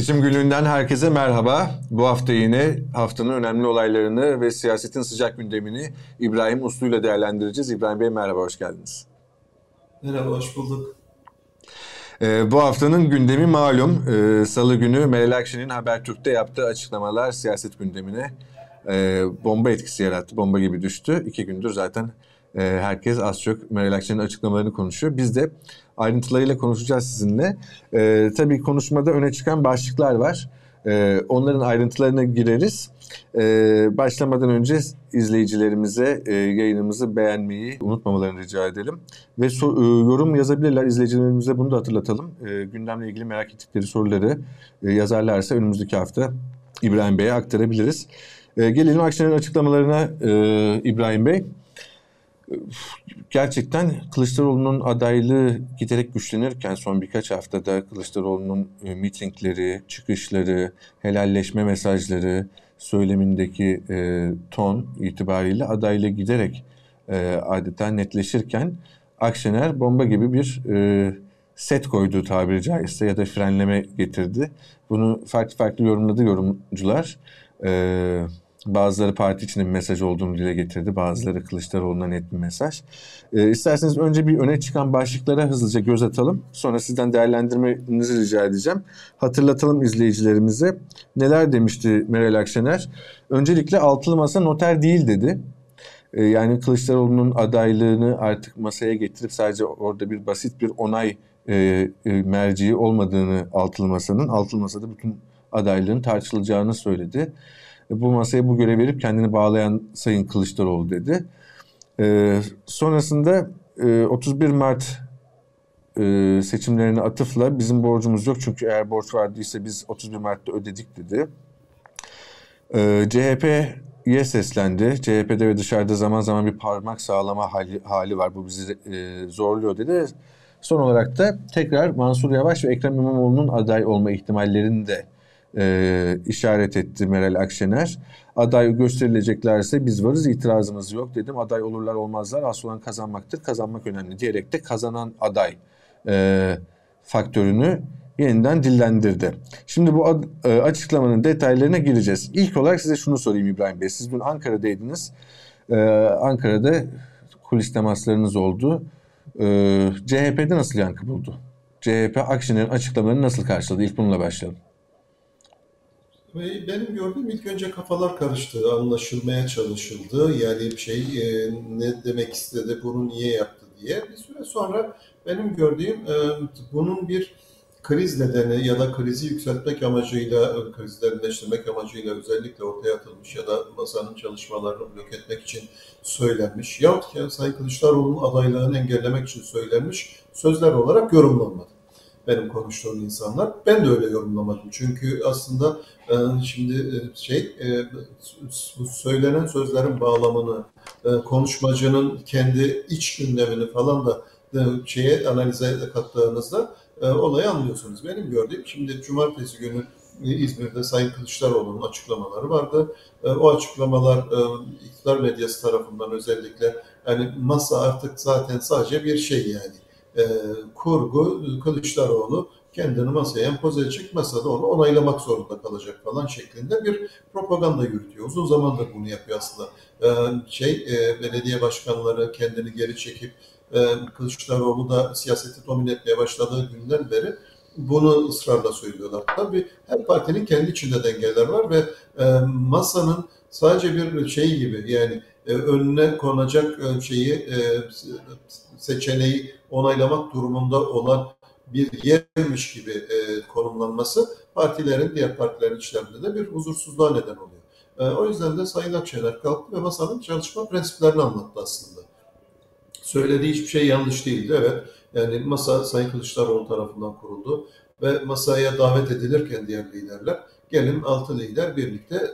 Seçim günlüğünden herkese merhaba. Bu hafta yine haftanın önemli olaylarını ve siyasetin sıcak gündemini İbrahim Uslu ile değerlendireceğiz. İbrahim Bey merhaba, hoş geldiniz. Merhaba, hoş bulduk. Ee, bu haftanın gündemi malum. Ee, Salı günü Meral Akşener'in Habertürk'te yaptığı açıklamalar siyaset gündemine e, bomba etkisi yarattı. Bomba gibi düştü. İki gündür zaten e, herkes az çok Meral Akşener'in açıklamalarını konuşuyor. Biz de ayrıntılarıyla konuşacağız sizinle. E, tabii konuşmada öne çıkan başlıklar var. E, onların ayrıntılarına gireriz. E, başlamadan önce izleyicilerimize e, yayınımızı beğenmeyi unutmamalarını rica edelim. Ve so, e, yorum yazabilirler. İzleyicilerimize bunu da hatırlatalım. E, gündemle ilgili merak ettikleri soruları e, yazarlarsa önümüzdeki hafta İbrahim Bey'e aktarabiliriz. E, gelelim Akşener'in açıklamalarına e, İbrahim Bey gerçekten Kılıçdaroğlu'nun adaylığı giderek güçlenirken son birkaç haftada Kılıçdaroğlu'nun e, mitingleri, çıkışları, helalleşme mesajları, söylemindeki e, ton itibariyle adaylığı giderek e, adeta netleşirken Akşener bomba gibi bir e, set koydu tabiri caizse ya da frenleme getirdi. Bunu farklı farklı yorumladı yorumcular. E, Bazıları parti içinde bir mesaj olduğunu dile getirdi. Bazıları Kılıçdaroğlu'na net bir mesaj. E, isterseniz önce bir öne çıkan başlıklara hızlıca göz atalım. Sonra sizden değerlendirmenizi rica edeceğim. Hatırlatalım izleyicilerimize. Neler demişti Meral Akşener? Öncelikle altılı masa noter değil dedi. E, yani Kılıçdaroğlu'nun adaylığını artık masaya getirip sadece orada bir basit bir onay e, e, merciği olmadığını altılı masanın, altılı masada bütün adaylığın tartışılacağını söyledi bu masaya bu görev verip kendini bağlayan Sayın Kılıçdaroğlu dedi. E, sonrasında e, 31 Mart e, seçimlerine atıfla bizim borcumuz yok çünkü eğer borç vardıysa biz 31 Mart'ta ödedik dedi. E, CHP'ye seslendi. CHP'de ve dışarıda zaman zaman bir parmak sağlama hali, hali var. Bu bizi e, zorluyor dedi. Son olarak da tekrar Mansur Yavaş ve Ekrem İmamoğlu'nun aday olma ihtimallerini de e, işaret etti Meral Akşener. Aday gösterileceklerse biz varız itirazımız yok dedim. Aday olurlar olmazlar asıl olan kazanmaktır. Kazanmak önemli diyerek de kazanan aday e, faktörünü yeniden dillendirdi. Şimdi bu ad, e, açıklamanın detaylarına gireceğiz. İlk olarak size şunu sorayım İbrahim Bey. Siz dün Ankara'daydınız. E, Ankara'da kulis temaslarınız oldu. E, CHP'de nasıl yankı buldu? CHP Akşener'in açıklamalarını nasıl karşıladı? İlk bununla başlayalım. Ve benim gördüğüm ilk önce kafalar karıştı, anlaşılmaya çalışıldı. Yani şey e, ne demek istedi, bunu niye yaptı diye. Bir süre sonra benim gördüğüm e, bunun bir kriz nedeni ya da krizi yükseltmek amacıyla, krizi derinleştirmek amacıyla özellikle ortaya atılmış ya da masanın çalışmalarını blok etmek için söylenmiş yahut ki Sayın Kılıçdaroğlu'nun adaylığını engellemek için söylenmiş sözler olarak yorumlanmadı benim konuştuğum insanlar. Ben de öyle yorumlamadım. Çünkü aslında e, şimdi e, şey e, söylenen sözlerin bağlamını, konuşmacının kendi iç gündemini falan da şeye analize kattığınızda olayı anlıyorsunuz. Benim gördüğüm şimdi cumartesi günü İzmir'de Sayın Kılıçdaroğlu'nun açıklamaları vardı. O açıklamalar iktidar medyası tarafından özellikle yani masa artık zaten sadece bir şey yani e, kurgu Kılıçdaroğlu kendini masaya empoze edecek, masada onu onaylamak zorunda kalacak falan şeklinde bir propaganda yürütüyor. Uzun zamandır bunu yapıyor aslında. E, şey e, belediye başkanları kendini geri çekip e, Kılıçdaroğlu da siyaseti domine etmeye başladığı günden beri bunu ısrarla söylüyorlar. Tabii her partinin kendi içinde dengeler var ve e, masanın sadece bir şey gibi yani e, önüne konacak e, şeyi e, seçeneği onaylamak durumunda olan bir yermiş gibi konumlanması partilerin, diğer partilerin içlerinde de bir huzursuzluğa neden oluyor. O yüzden de Sayın Akşener kalktı ve masanın çalışma prensiplerini anlattı aslında. Söylediği hiçbir şey yanlış değildi. Evet, yani masa Sayın Kılıçdaroğlu tarafından kuruldu ve masaya davet edilirken diğer liderler gelin altı lider birlikte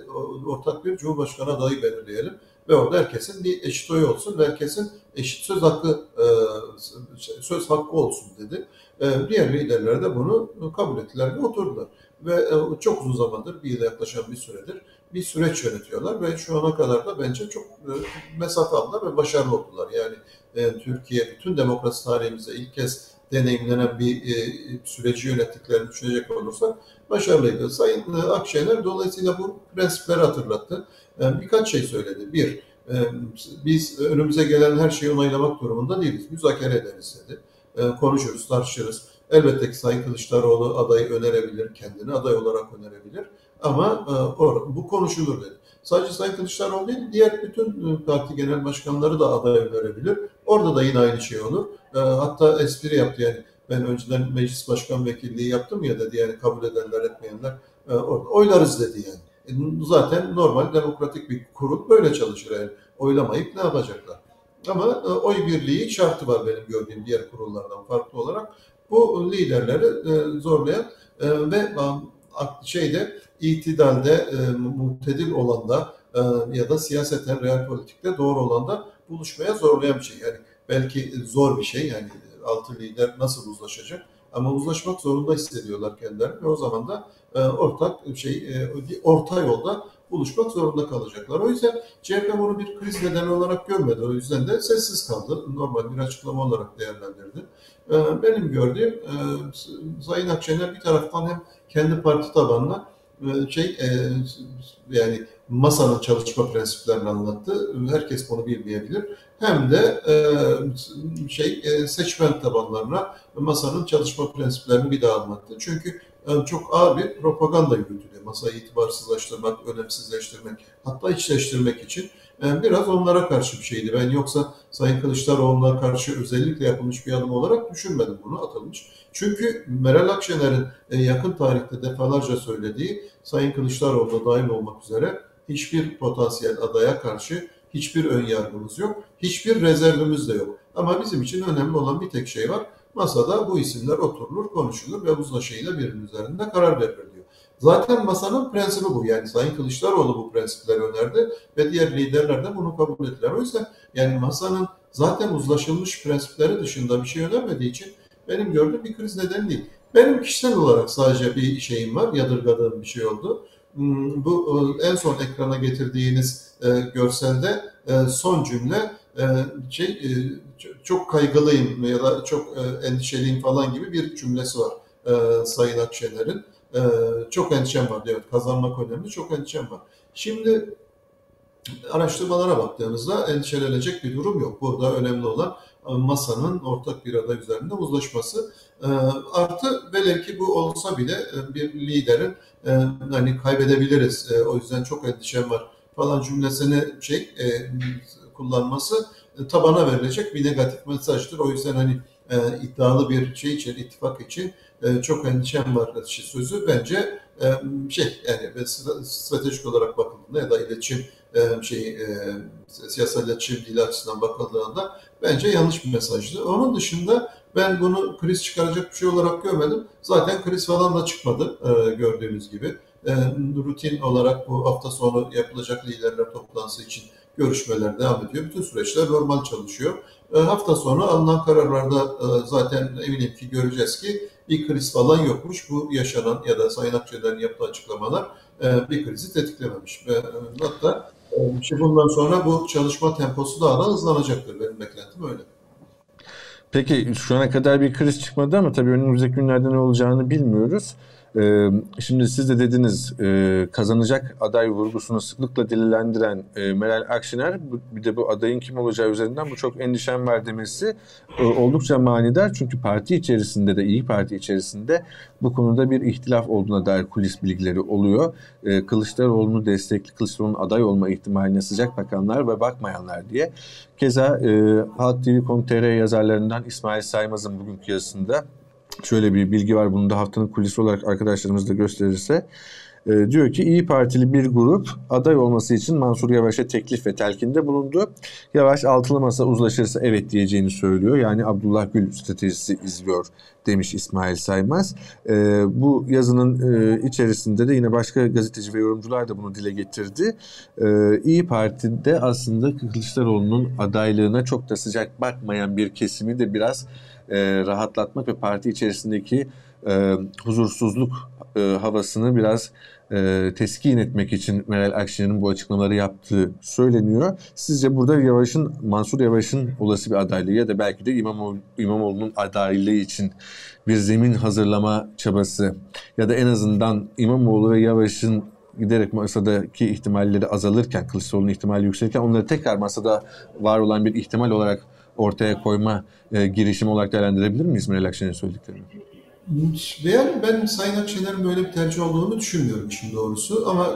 ortak bir Cumhurbaşkanı adayı belirleyelim ve orada herkesin bir eşit oyu olsun ve herkesin eşit söz hakkı e, söz hakkı olsun dedi. E, diğer liderler de bunu kabul ettiler ve oturdular. Ve e, çok uzun zamandır, bir yıla yaklaşan bir süredir bir süreç yönetiyorlar ve şu ana kadar da bence çok mesafe aldılar ve başarılı oldular. Yani Türkiye bütün demokrasi tarihimizde ilk kez deneyimlenen bir e, süreci yönettiklerini düşünecek olursak başarılıydı. Sayın e, Akşener dolayısıyla bu prensipleri hatırlattı. E, birkaç şey söyledi. Bir, e, biz önümüze gelen her şeyi onaylamak durumunda değiliz. Müzakere ederiz dedi. E, konuşuruz, tartışırız. Elbette ki Sayın Kılıçdaroğlu adayı önerebilir, kendini aday olarak önerebilir. Ama e, bu konuşulur dedi. Sadece Sayın Kılıçdaroğlu değil, diğer bütün e, parti genel başkanları da aday önerebilir. Orada da yine aynı şey olur. E, hatta espri yaptı yani ben önceden meclis başkan vekilliği yaptım ya dedi yani kabul edenler etmeyenler e, orada oylarız dedi yani. Zaten normal demokratik bir kurul böyle çalışır yani. Oylamayıp ne yapacaklar? Ama oy birliği şartı var benim gördüğüm diğer kurullardan farklı olarak. Bu liderleri zorlayan ve şeyde itidalde, e, olanda e, ya da siyaseten real politikte doğru olanda buluşmaya zorlayan bir şey. Yani belki zor bir şey yani altı lider nasıl uzlaşacak ama uzlaşmak zorunda hissediyorlar kendilerini ve o zaman da e, ortak şey e, orta yolda buluşmak zorunda kalacaklar. O yüzden CHP bunu bir kriz nedeni olarak görmedi. O yüzden de sessiz kaldı. Normal bir açıklama olarak değerlendirdi. E, benim gördüğüm e, Sayın Akşener bir taraftan hem kendi parti tabanına şey e, yani masanın çalışma prensiplerini anlattı. Herkes bunu bilmeyebilir. Hem de e, şey seçmen tabanlarına masanın çalışma prensiplerini bir daha anlattı. Çünkü çok ağır bir propaganda yürütülüyor. Masayı itibarsızlaştırmak, önemsizleştirmek, hatta içleştirmek için biraz onlara karşı bir şeydi. Ben yoksa Sayın Kılıçdaroğlu'na karşı özellikle yapılmış bir adım olarak düşünmedim bunu atılmış. Çünkü Meral Akşener'in e, yakın tarihte defalarca söylediği Sayın Kılıçdaroğlu dahil olmak üzere hiçbir potansiyel adaya karşı hiçbir ön yargımız yok, hiçbir rezervimiz de yok. Ama bizim için önemli olan bir tek şey var. Masada bu isimler oturulur, konuşulur ve uzlaşıyla birinin üzerinde karar verilir. Zaten masanın prensibi bu. Yani Sayın Kılıçdaroğlu bu prensipleri önerdi ve diğer liderler de bunu kabul ettiler. O yüzden yani masanın zaten uzlaşılmış prensipleri dışında bir şey önermediği için benim gördüğüm bir kriz nedeni değil. Benim kişisel olarak sadece bir şeyim var, yadırgadığım bir şey oldu. Hmm, bu e, en son ekrana getirdiğiniz e, görselde e, son cümle şey çok kaygılıyım ya da çok endişeliyim falan gibi bir cümlesi var Sayın Akşener'in. Çok endişem var diyor. Kazanmak önemli. Çok endişem var. Şimdi araştırmalara baktığımızda endişelenecek bir durum yok. Burada önemli olan masanın ortak bir aday üzerinde uzlaşması. Ee, artı velev ki bu olsa bile e, bir liderin e, hani kaybedebiliriz e, o yüzden çok endişem var falan cümlesini şey kullanması tabana verilecek bir negatif mesajdır. O yüzden hani iddialı bir şey için, ittifak için çok endişem var sözü bence şey yani stratejik olarak bakıldığında ya da iletişim şey siyasal iletişim dili açısından bakıldığında bence yanlış bir mesajdı. Onun dışında ben bunu kriz çıkaracak bir şey olarak görmedim. Zaten kriz falan da çıkmadı e, gördüğünüz gibi. E, rutin olarak bu hafta sonu yapılacak liderler toplantısı için görüşmeler devam ediyor. Bütün süreçler normal çalışıyor. E, hafta sonu alınan kararlarda e, zaten eminim ki göreceğiz ki bir kriz falan yokmuş. Bu yaşanan ya da Sayın Akçeler'in yaptığı açıklamalar e, bir krizi tetiklememiş. E, hatta e, bundan sonra bu çalışma temposu daha da hızlanacaktır. Benim beklentim öyle. Peki şu ana kadar bir kriz çıkmadı ama tabii önümüzdeki günlerde ne olacağını bilmiyoruz. Ee, şimdi siz de dediniz e, kazanacak aday vurgusunu sıklıkla dillendiren e, Meral Akşener bir de bu adayın kim olacağı üzerinden bu çok endişem var demesi e, oldukça manidar. Çünkü parti içerisinde de İyi Parti içerisinde bu konuda bir ihtilaf olduğuna dair kulis bilgileri oluyor. Kılıçdaroğlu'nu destekli, Kılıçdaroğlu'nun aday olma ihtimaline sıcak bakanlar ve bakmayanlar diye. Keza Halk TV.com.tr yazarlarından İsmail Saymaz'ın bugünkü yazısında şöyle bir bilgi var. Bunu da haftanın kulisi olarak arkadaşlarımız da gösterirse. E, diyor ki İyi Partili bir grup aday olması için Mansur Yavaş'a teklif ve telkinde bulundu. Yavaş altılı masa uzlaşırsa evet diyeceğini söylüyor. Yani Abdullah Gül stratejisi izliyor demiş İsmail Saymaz. E, bu yazının e, içerisinde de yine başka gazeteci ve yorumcular da bunu dile getirdi. E, İyi Parti'de aslında Kılıçdaroğlu'nun adaylığına çok da sıcak bakmayan bir kesimi de biraz e, rahatlatmak ve parti içerisindeki e, huzursuzluk e, havasını biraz e, teskin etmek için Meral Akşener'in bu açıklamaları yaptığı söyleniyor. Sizce burada Yavaş'ın, Mansur Yavaş'ın olası bir adaylığı ya da belki de İmamoğlu, İmamoğlu'nun adaylığı için bir zemin hazırlama çabası ya da en azından İmamoğlu ve Yavaş'ın giderek masadaki ihtimalleri azalırken, Kılıçdaroğlu'nun ihtimali yükselirken onları tekrar masada var olan bir ihtimal olarak ortaya koyma e, girişimi olarak değerlendirebilir miyiz Meral Akşener'in söylediklerini? Yani ben Sayın Akşener'in böyle bir tercih olduğunu düşünmüyorum işin doğrusu. Ama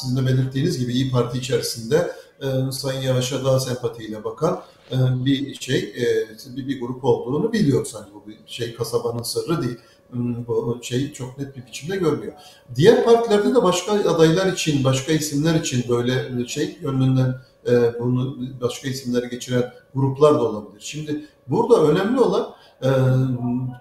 sizin de belirttiğiniz gibi İyi Parti içerisinde e, Sayın Yavaş'a daha sempatiyle bakan e, bir şey, e, bir, bir grup olduğunu biliyoruz. Hani bu bir şey kasabanın sırrı değil. Hmm, bu şey çok net bir biçimde görünüyor. Diğer partilerde de başka adaylar için, başka isimler için böyle şey gönlünden e, bunu başka isimleri geçiren gruplar da olabilir. Şimdi burada önemli olan e,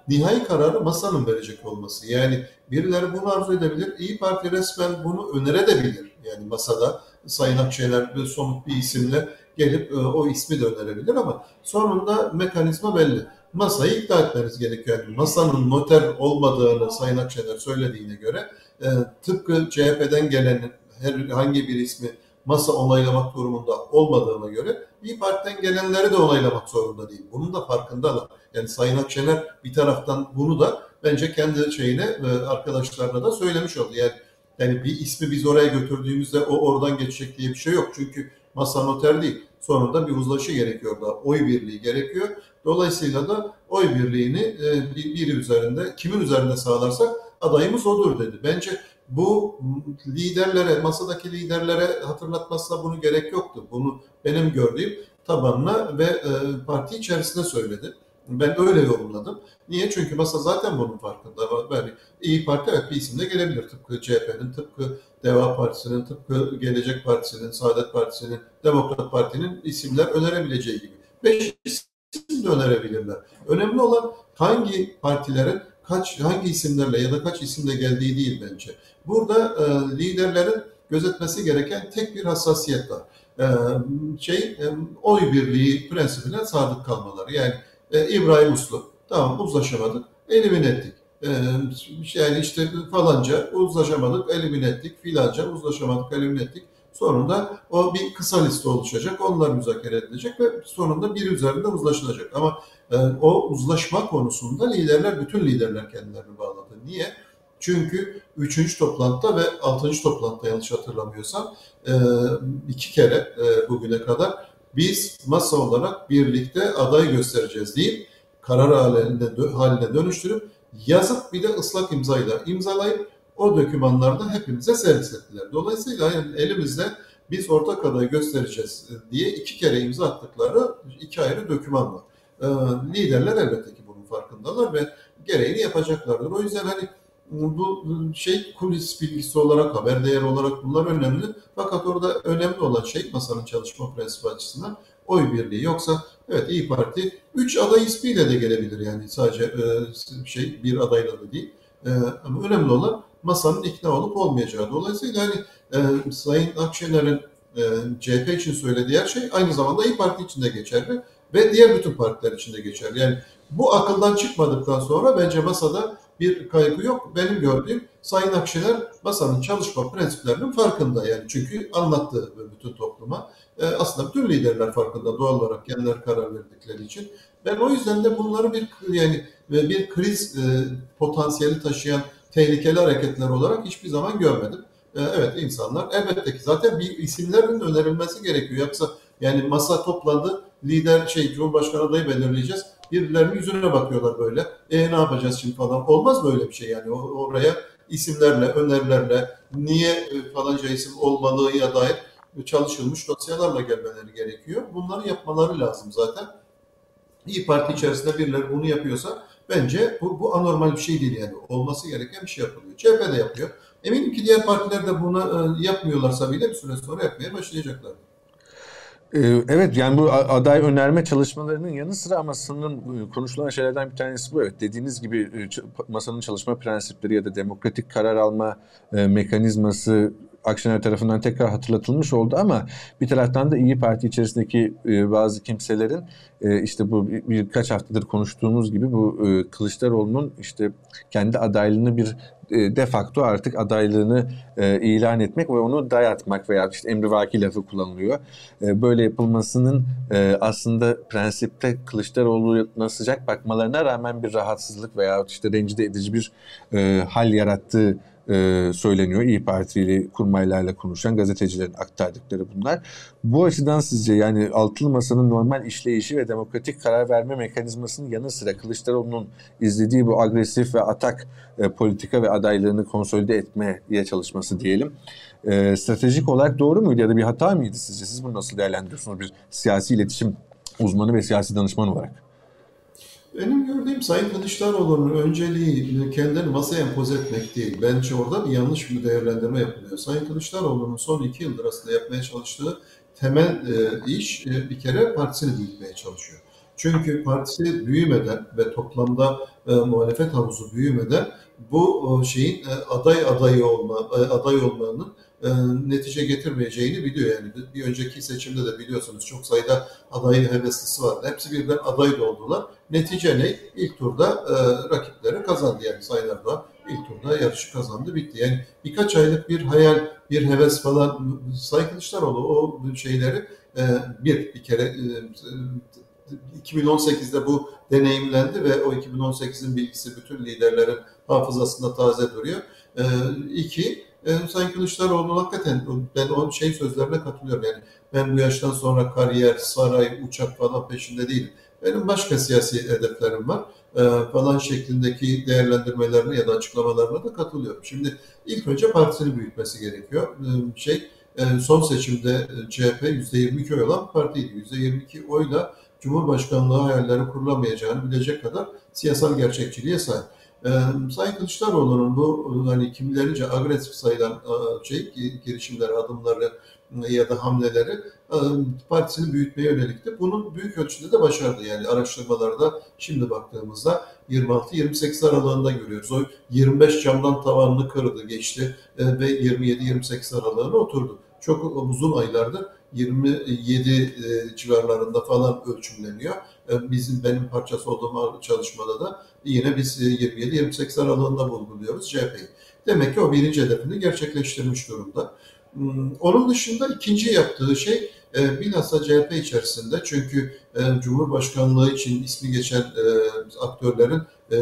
nihai kararı masanın verecek olması. Yani birileri bunu arzu edebilir. İyi Parti resmen bunu önerebilir. Yani masada Sayın Akşener bir somut bir isimle gelip e, o ismi de önerebilir ama sonunda mekanizma belli. Masayı ikna etmeniz gerekiyor. Yani masanın noter olmadığını Sayın Akşener söylediğine göre e, tıpkı CHP'den gelen herhangi bir ismi masa onaylamak durumunda olmadığına göre İyi Parti'den gelenleri de onaylamak zorunda değil. Bunun da farkındalar. Yani Sayın Akşener bir taraftan bunu da bence kendi şeyine e, arkadaşlarına da söylemiş oldu. Yani yani bir ismi biz oraya götürdüğümüzde o oradan geçecek diye bir şey yok. Çünkü masa noter değil. Sonunda bir uzlaşı gerekiyor da oy birliği gerekiyor. Dolayısıyla da oy birliğini e, biri üzerinde kimin üzerinde sağlarsak adayımız odur dedi. Bence bu liderlere, masadaki liderlere hatırlatmasına bunu gerek yoktu. Bunu benim gördüğüm tabanına ve e, parti içerisinde söyledi. Ben öyle yorumladım. Niye? Çünkü masa zaten bunun farkında. Yani İyi Parti evet bir isimle gelebilir. Tıpkı CHP'nin, tıpkı Deva Partisi'nin, tıpkı Gelecek Partisi'nin, Saadet Partisi'nin, Demokrat Parti'nin isimler önerebileceği gibi. Beş isim de önerebilirler. Önemli olan hangi partilerin kaç hangi isimlerle ya da kaç isimle geldiği değil bence. Burada e, liderlerin gözetmesi gereken tek bir hassasiyet var. E, şey e, oy birliği prensibine sadık kalmaları. Yani e, İbrahim Uslu tamam uzlaşamadık, elimine ettik. E, yani işte falanca uzlaşamadık, elimine ettik, filanca uzlaşamadık, elimine ettik. Sonunda o bir kısa liste oluşacak, onlar müzakere edilecek ve sonunda bir üzerinde uzlaşılacak. Ama e, o uzlaşma konusunda liderler, bütün liderler kendilerini bağladı. Niye? Çünkü üçüncü toplantıda ve altıncı toplantıda yanlış hatırlamıyorsam e, iki kere e, bugüne kadar biz masa olarak birlikte aday göstereceğiz deyip karar haline, haline dönüştürüp yazıp bir de ıslak imzayla imzalayıp o dokümanlarda hepimize servis ettiler. Dolayısıyla yani elimizde biz ortak aday göstereceğiz diye iki kere imza attıkları iki ayrı doküman var. Ee, liderler elbette ki bunun farkındalar ve gereğini yapacaklardır. O yüzden hani bu şey kulis bilgisi olarak, haber değeri olarak bunlar önemli. Fakat orada önemli olan şey masanın çalışma prensibi açısından oy birliği. Yoksa evet İyi Parti 3 aday ismiyle de gelebilir yani sadece e, şey bir adayla da değil. E, ama önemli olan masanın ikna olup olmayacağı. Dolayısıyla hani e, Sayın Akşener'in e, CHP için söylediği her şey aynı zamanda İyi Parti için de geçerli ve diğer bütün partiler için de geçerli. Yani bu akıldan çıkmadıktan sonra bence masada bir kaygı yok. Benim gördüğüm Sayın Akşener masanın çalışma prensiplerinin farkında yani çünkü anlattı bütün topluma. E, aslında bütün liderler farkında doğal olarak kendileri karar verdikleri için. Ben o yüzden de bunları bir yani bir kriz e, potansiyeli taşıyan tehlikeli hareketler olarak hiçbir zaman görmedim. E, evet insanlar elbette ki zaten bir isimlerin önerilmesi gerekiyor. Yoksa yani masa toplandı lider şey Cumhurbaşkanı adayı belirleyeceğiz birbirlerinin yüzüne bakıyorlar böyle. E ne yapacağız şimdi falan. Olmaz böyle bir şey yani. Oraya isimlerle, önerilerle, niye e, falanca isim olmalığıya dair çalışılmış dosyalarla gelmeleri gerekiyor. Bunları yapmaları lazım zaten. İyi Parti içerisinde birileri bunu yapıyorsa bence bu, bu anormal bir şey değil yani. Olması gereken bir şey yapılıyor. CHP de yapıyor. Eminim ki diğer partiler de bunu e, yapmıyorlarsa bile bir süre sonra yapmaya başlayacaklar. Ee, evet yani bu aday önerme çalışmalarının yanı sıra ama sanırım e, konuşulan şeylerden bir tanesi bu. Evet dediğiniz gibi e, masanın çalışma prensipleri ya da demokratik karar alma mekanizması Akşener tarafından tekrar hatırlatılmış oldu ama bir taraftan da İyi Parti içerisindeki e, bazı kimselerin e, işte bu bir, birkaç haftadır konuştuğumuz gibi bu e, Kılıçdaroğlu'nun işte kendi adaylığını bir e, de facto artık adaylığını ilan etmek ve onu dayatmak veya işte emrivaki lafı kullanılıyor. Böyle yapılmasının aslında prensipte Kılıçdaroğlu'na sıcak bakmalarına rağmen bir rahatsızlık veya işte rencide edici bir e, hal yarattığı e, söyleniyor. İyi Partili kurmaylarla konuşan gazetecilerin aktardıkları bunlar. Bu açıdan sizce yani altılı masanın normal işleyişi ve demokratik karar verme mekanizmasının yanı sıra Kılıçdaroğlu'nun izlediği bu agresif ve atak e, politika ve adaylığını konsolide etmeye çalışması diyelim. E, stratejik olarak doğru muydu ya da bir hata mıydı sizce? Siz bunu nasıl değerlendiriyorsunuz bir siyasi iletişim uzmanı ve siyasi danışman olarak? Benim gördüğüm Sayın Kılıçdaroğlu'nun önceliği kendini masaya empoze etmek değil. Bence orada bir yanlış bir değerlendirme yapılıyor. Sayın Kılıçdaroğlu'nun son iki yıldır aslında yapmaya çalıştığı temel e, iş e, bir kere partisini büyütmeye çalışıyor. Çünkü partisi büyümeden ve toplamda e, muhalefet havuzu büyümeden bu e, şeyin e, aday adayı olma e, aday olmanın e, netice getirmeyeceğini biliyor. Yani bir önceki seçimde de biliyorsunuz çok sayıda aday heveslisi vardı. Hepsi birden aday da oldular. Netice ne? İlk turda e, rakipleri kazandı. Yani Sayın Erdoğan ilk turda yarışı kazandı bitti. Yani birkaç aylık bir hayal, bir heves falan Sayın Kılıçdaroğlu o şeyleri e, bir bir kere e, 2018'de bu deneyimlendi ve o 2018'in bilgisi bütün liderlerin hafızasında taze duruyor. E, iki, e, Sayın Kılıçdaroğlu hakikaten ben o şey sözlerine katılıyorum. Yani ben bu yaştan sonra kariyer, saray, uçak falan peşinde değilim. Benim başka siyasi hedeflerim var e, falan şeklindeki değerlendirmelerine ya da açıklamalarına da katılıyorum. Şimdi ilk önce partisini büyütmesi gerekiyor. E, şey e, son seçimde e, CHP %22 oy olan partiydi. %22 oyla Cumhurbaşkanlığı hayalleri kurulamayacağını bilecek kadar siyasal gerçekçiliğe sahip. Ee, Sayın Kılıçdaroğlu'nun bu hani kimilerince agresif sayılan e, şey girişimleri, adımları e, ya da hamleleri e, partisini büyütmeye yönelikti. Bunun büyük ölçüde de başardı. Yani araştırmalarda şimdi baktığımızda 26-28 aralığında görüyoruz. O 25 camdan tavanını kırdı, geçti ve 27-28 aralığına oturdu. Çok uzun aylardır 27 civarlarında falan ölçümleniyor. Bizim benim parçası olduğum çalışmada da yine biz 27-28 aralığında bulguluyoruz CHP'yi. Demek ki o birinci hedefini gerçekleştirmiş durumda. Hmm, onun dışında ikinci yaptığı şey e, bilhassa CHP içerisinde çünkü e, Cumhurbaşkanlığı için ismi geçen e, aktörlerin e,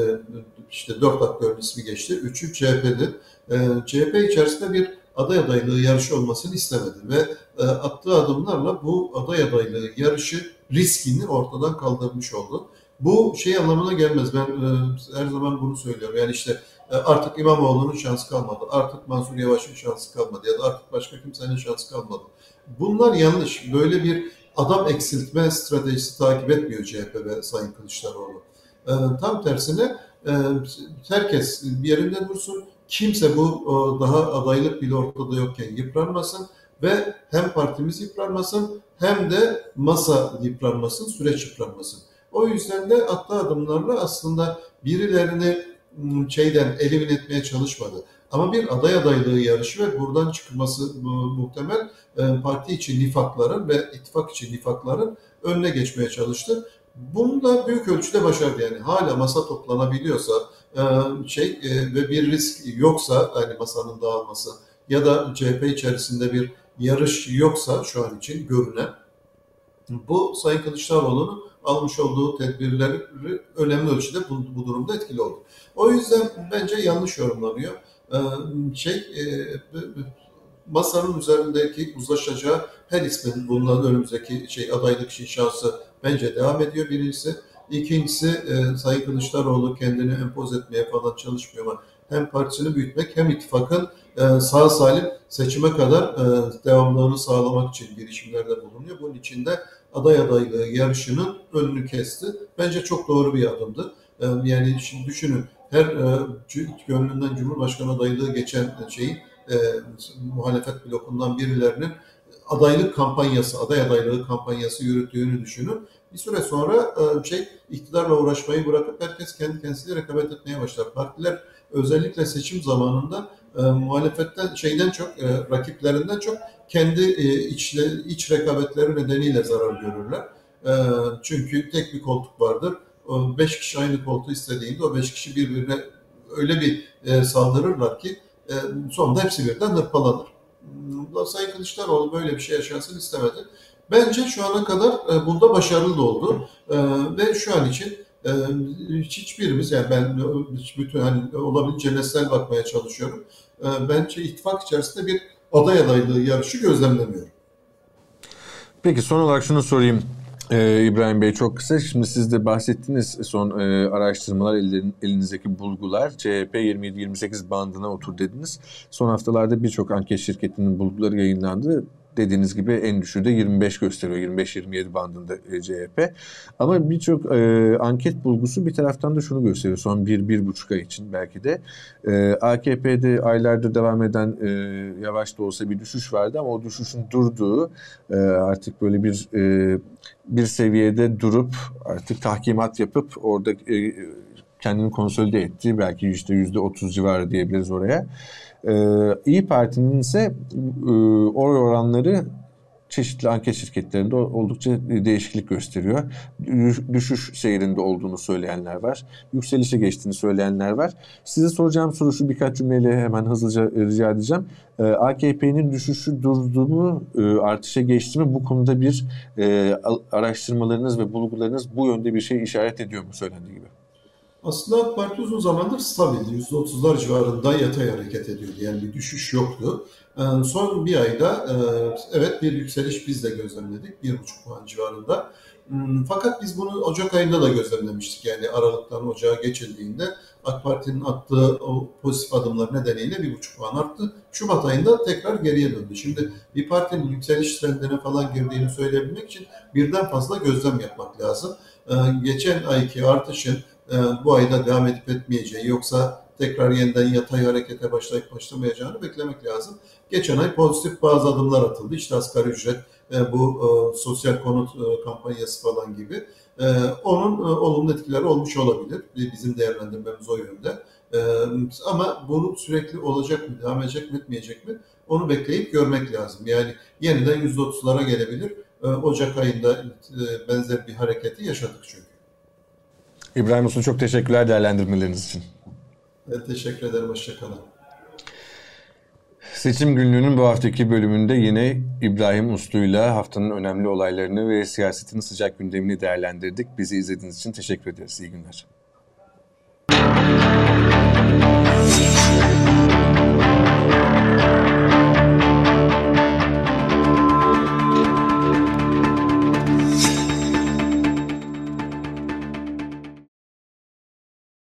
işte dört aktörün ismi geçti. Üçü CHP'li. E, CHP içerisinde bir aday adaylığı yarışı olmasını istemedi ve e, attığı adımlarla bu aday adaylığı yarışı riskini ortadan kaldırmış oldu. Bu şey anlamına gelmez. Ben e, her zaman bunu söylüyorum. Yani işte e, artık İmamoğlu'nun şansı kalmadı. Artık Mansur Yavaş'ın şansı kalmadı. Ya da artık başka kimsenin şansı kalmadı. Bunlar yanlış. Böyle bir adam eksiltme stratejisi takip etmiyor CHP ve Sayın Kılıçdaroğlu. E, tam tersine e, herkes bir yerinde dursun. Kimse bu e, daha adaylık bile ortada yokken yıpranmasın ve hem partimiz yıpranmasın hem de masa yıpranmasın, süreç yıpranmasın. O yüzden de attığı adımlarla aslında birilerini ıı, şeyden elimin etmeye çalışmadı. Ama bir aday adaylığı yarışı ve buradan çıkması muhtemel ıı, parti için nifakların ve ittifak için nifakların önüne geçmeye çalıştı. Bunu da büyük ölçüde başardı yani. Hala masa toplanabiliyorsa ıı, şey ve bir risk yoksa hani masanın dağılması ya da CHP içerisinde bir yarış yoksa şu an için görünen bu Sayın Kılıçdaroğlu'nun almış olduğu tedbirleri önemli ölçüde bu, bu durumda etkili oldu. O yüzden bence yanlış yorumlanıyor. Ee, şey e, masanın üzerindeki uzlaşacağı her ismin bulunan önümüzdeki şey adaylık için şansı bence devam ediyor birincisi. İkincisi e, Sayın Kılıçdaroğlu kendini empoz etmeye falan çalışmıyor ama hem partisini büyütmek hem ittifakın e, sağ salim seçime kadar e, devamlılığını sağlamak için girişimlerde bulunuyor. Bunun içinde aday adaylığı yarışının önünü kesti. Bence çok doğru bir adımdı. E, yani şimdi düşünün her e, gönlünden Cumhurbaşkanı adaylığı geçen şeyin e, muhalefet blokundan birilerinin adaylık kampanyası, aday adaylığı kampanyası yürüttüğünü düşünün Bir süre sonra e, şey iktidarla uğraşmayı bırakıp herkes kendi kendisiyle rekabet etmeye başlar. Partiler özellikle seçim zamanında e, muhalefetten şeyden çok e, rakiplerinden çok kendi e, içle, iç rekabetleri nedeniyle zarar görürler. E, çünkü tek bir koltuk vardır. O beş kişi aynı koltuğu istediğinde o beş kişi birbirine öyle bir e, saldırırlar ki e, sonunda hepsi birden hırpalanır. Sayın Kılıçdaroğlu böyle bir şey yaşansın istemedi. Bence şu ana kadar e, bunda başarılı oldu. E, ve şu an için e, hiçbirimiz yani ben bütün hani olabildiğince nesnel bakmaya çalışıyorum. Bence ittifak içerisinde bir aday adaylığı yarışı gözlemlemiyorum. Peki son olarak şunu sorayım. Ee, İbrahim Bey çok kısa. Şimdi siz de bahsettiniz son e, araştırmalar, elin, elinizdeki bulgular. CHP 27-28 bandına otur dediniz. Son haftalarda birçok anket şirketinin bulguları yayınlandı dediğiniz gibi en düşüğü de 25 gösteriyor. 25-27 bandında e, CHP. Ama birçok e, anket bulgusu bir taraftan da şunu gösteriyor. Son 1-1,5 ay için belki de. E, AKP'de aylardır devam eden e, yavaş da olsa bir düşüş vardı ama o düşüşün durduğu e, artık böyle bir e, bir seviyede durup artık tahkimat yapıp orada e, kendini konsolide ettiği belki işte yüzde otuz civarı diyebiliriz oraya. Ee, İyi Parti'nin ise e, oy oranları çeşitli anket şirketlerinde oldukça değişiklik gösteriyor. Düşüş seyrinde olduğunu söyleyenler var. Yükselişe geçtiğini söyleyenler var. Size soracağım soru şu birkaç cümleyle hemen hızlıca rica edeceğim. Ee, AKP'nin düşüşü durdu mu, e, artışa geçti mi? Bu konuda bir e, araştırmalarınız ve bulgularınız bu yönde bir şey işaret ediyor mu söylendiği gibi? Aslında AK Parti uzun zamandır stabildi. %30'lar civarında yatay hareket ediyordu. Yani bir düşüş yoktu. Ee, son bir ayda e, evet bir yükseliş biz de gözlemledik. Bir buçuk puan civarında. Hmm, fakat biz bunu Ocak ayında da gözlemlemiştik. Yani Aralık'tan Ocağa geçildiğinde AK Parti'nin attığı o pozitif adımlar nedeniyle bir buçuk puan arttı. Şubat ayında tekrar geriye döndü. Şimdi bir partinin yükseliş trendine falan girdiğini söyleyebilmek için birden fazla gözlem yapmak lazım. Ee, geçen ayki artışın bu ayda devam edip etmeyeceği yoksa tekrar yeniden yatay harekete başlayıp başlamayacağını beklemek lazım. Geçen ay pozitif bazı adımlar atıldı. İşte asgari ücret, e, bu e, sosyal konut kampanyası falan gibi. Onun olumlu etkileri olmuş olabilir. Bizim değerlendirmemiz o yönde. Ama bunu sürekli olacak mı, devam edecek mi, etmeyecek mi? Onu bekleyip görmek lazım. Yani yeniden %30'lara gelebilir. Ocak ayında benzer bir hareketi yaşadık çünkü. İbrahim Uslu çok teşekkürler değerlendirmeleriniz için. Evet, teşekkür ederim. Hoşçakalın. Seçim günlüğünün bu haftaki bölümünde yine İbrahim Uslu'yla haftanın önemli olaylarını ve siyasetin sıcak gündemini değerlendirdik. Bizi izlediğiniz için teşekkür ederiz. İyi günler.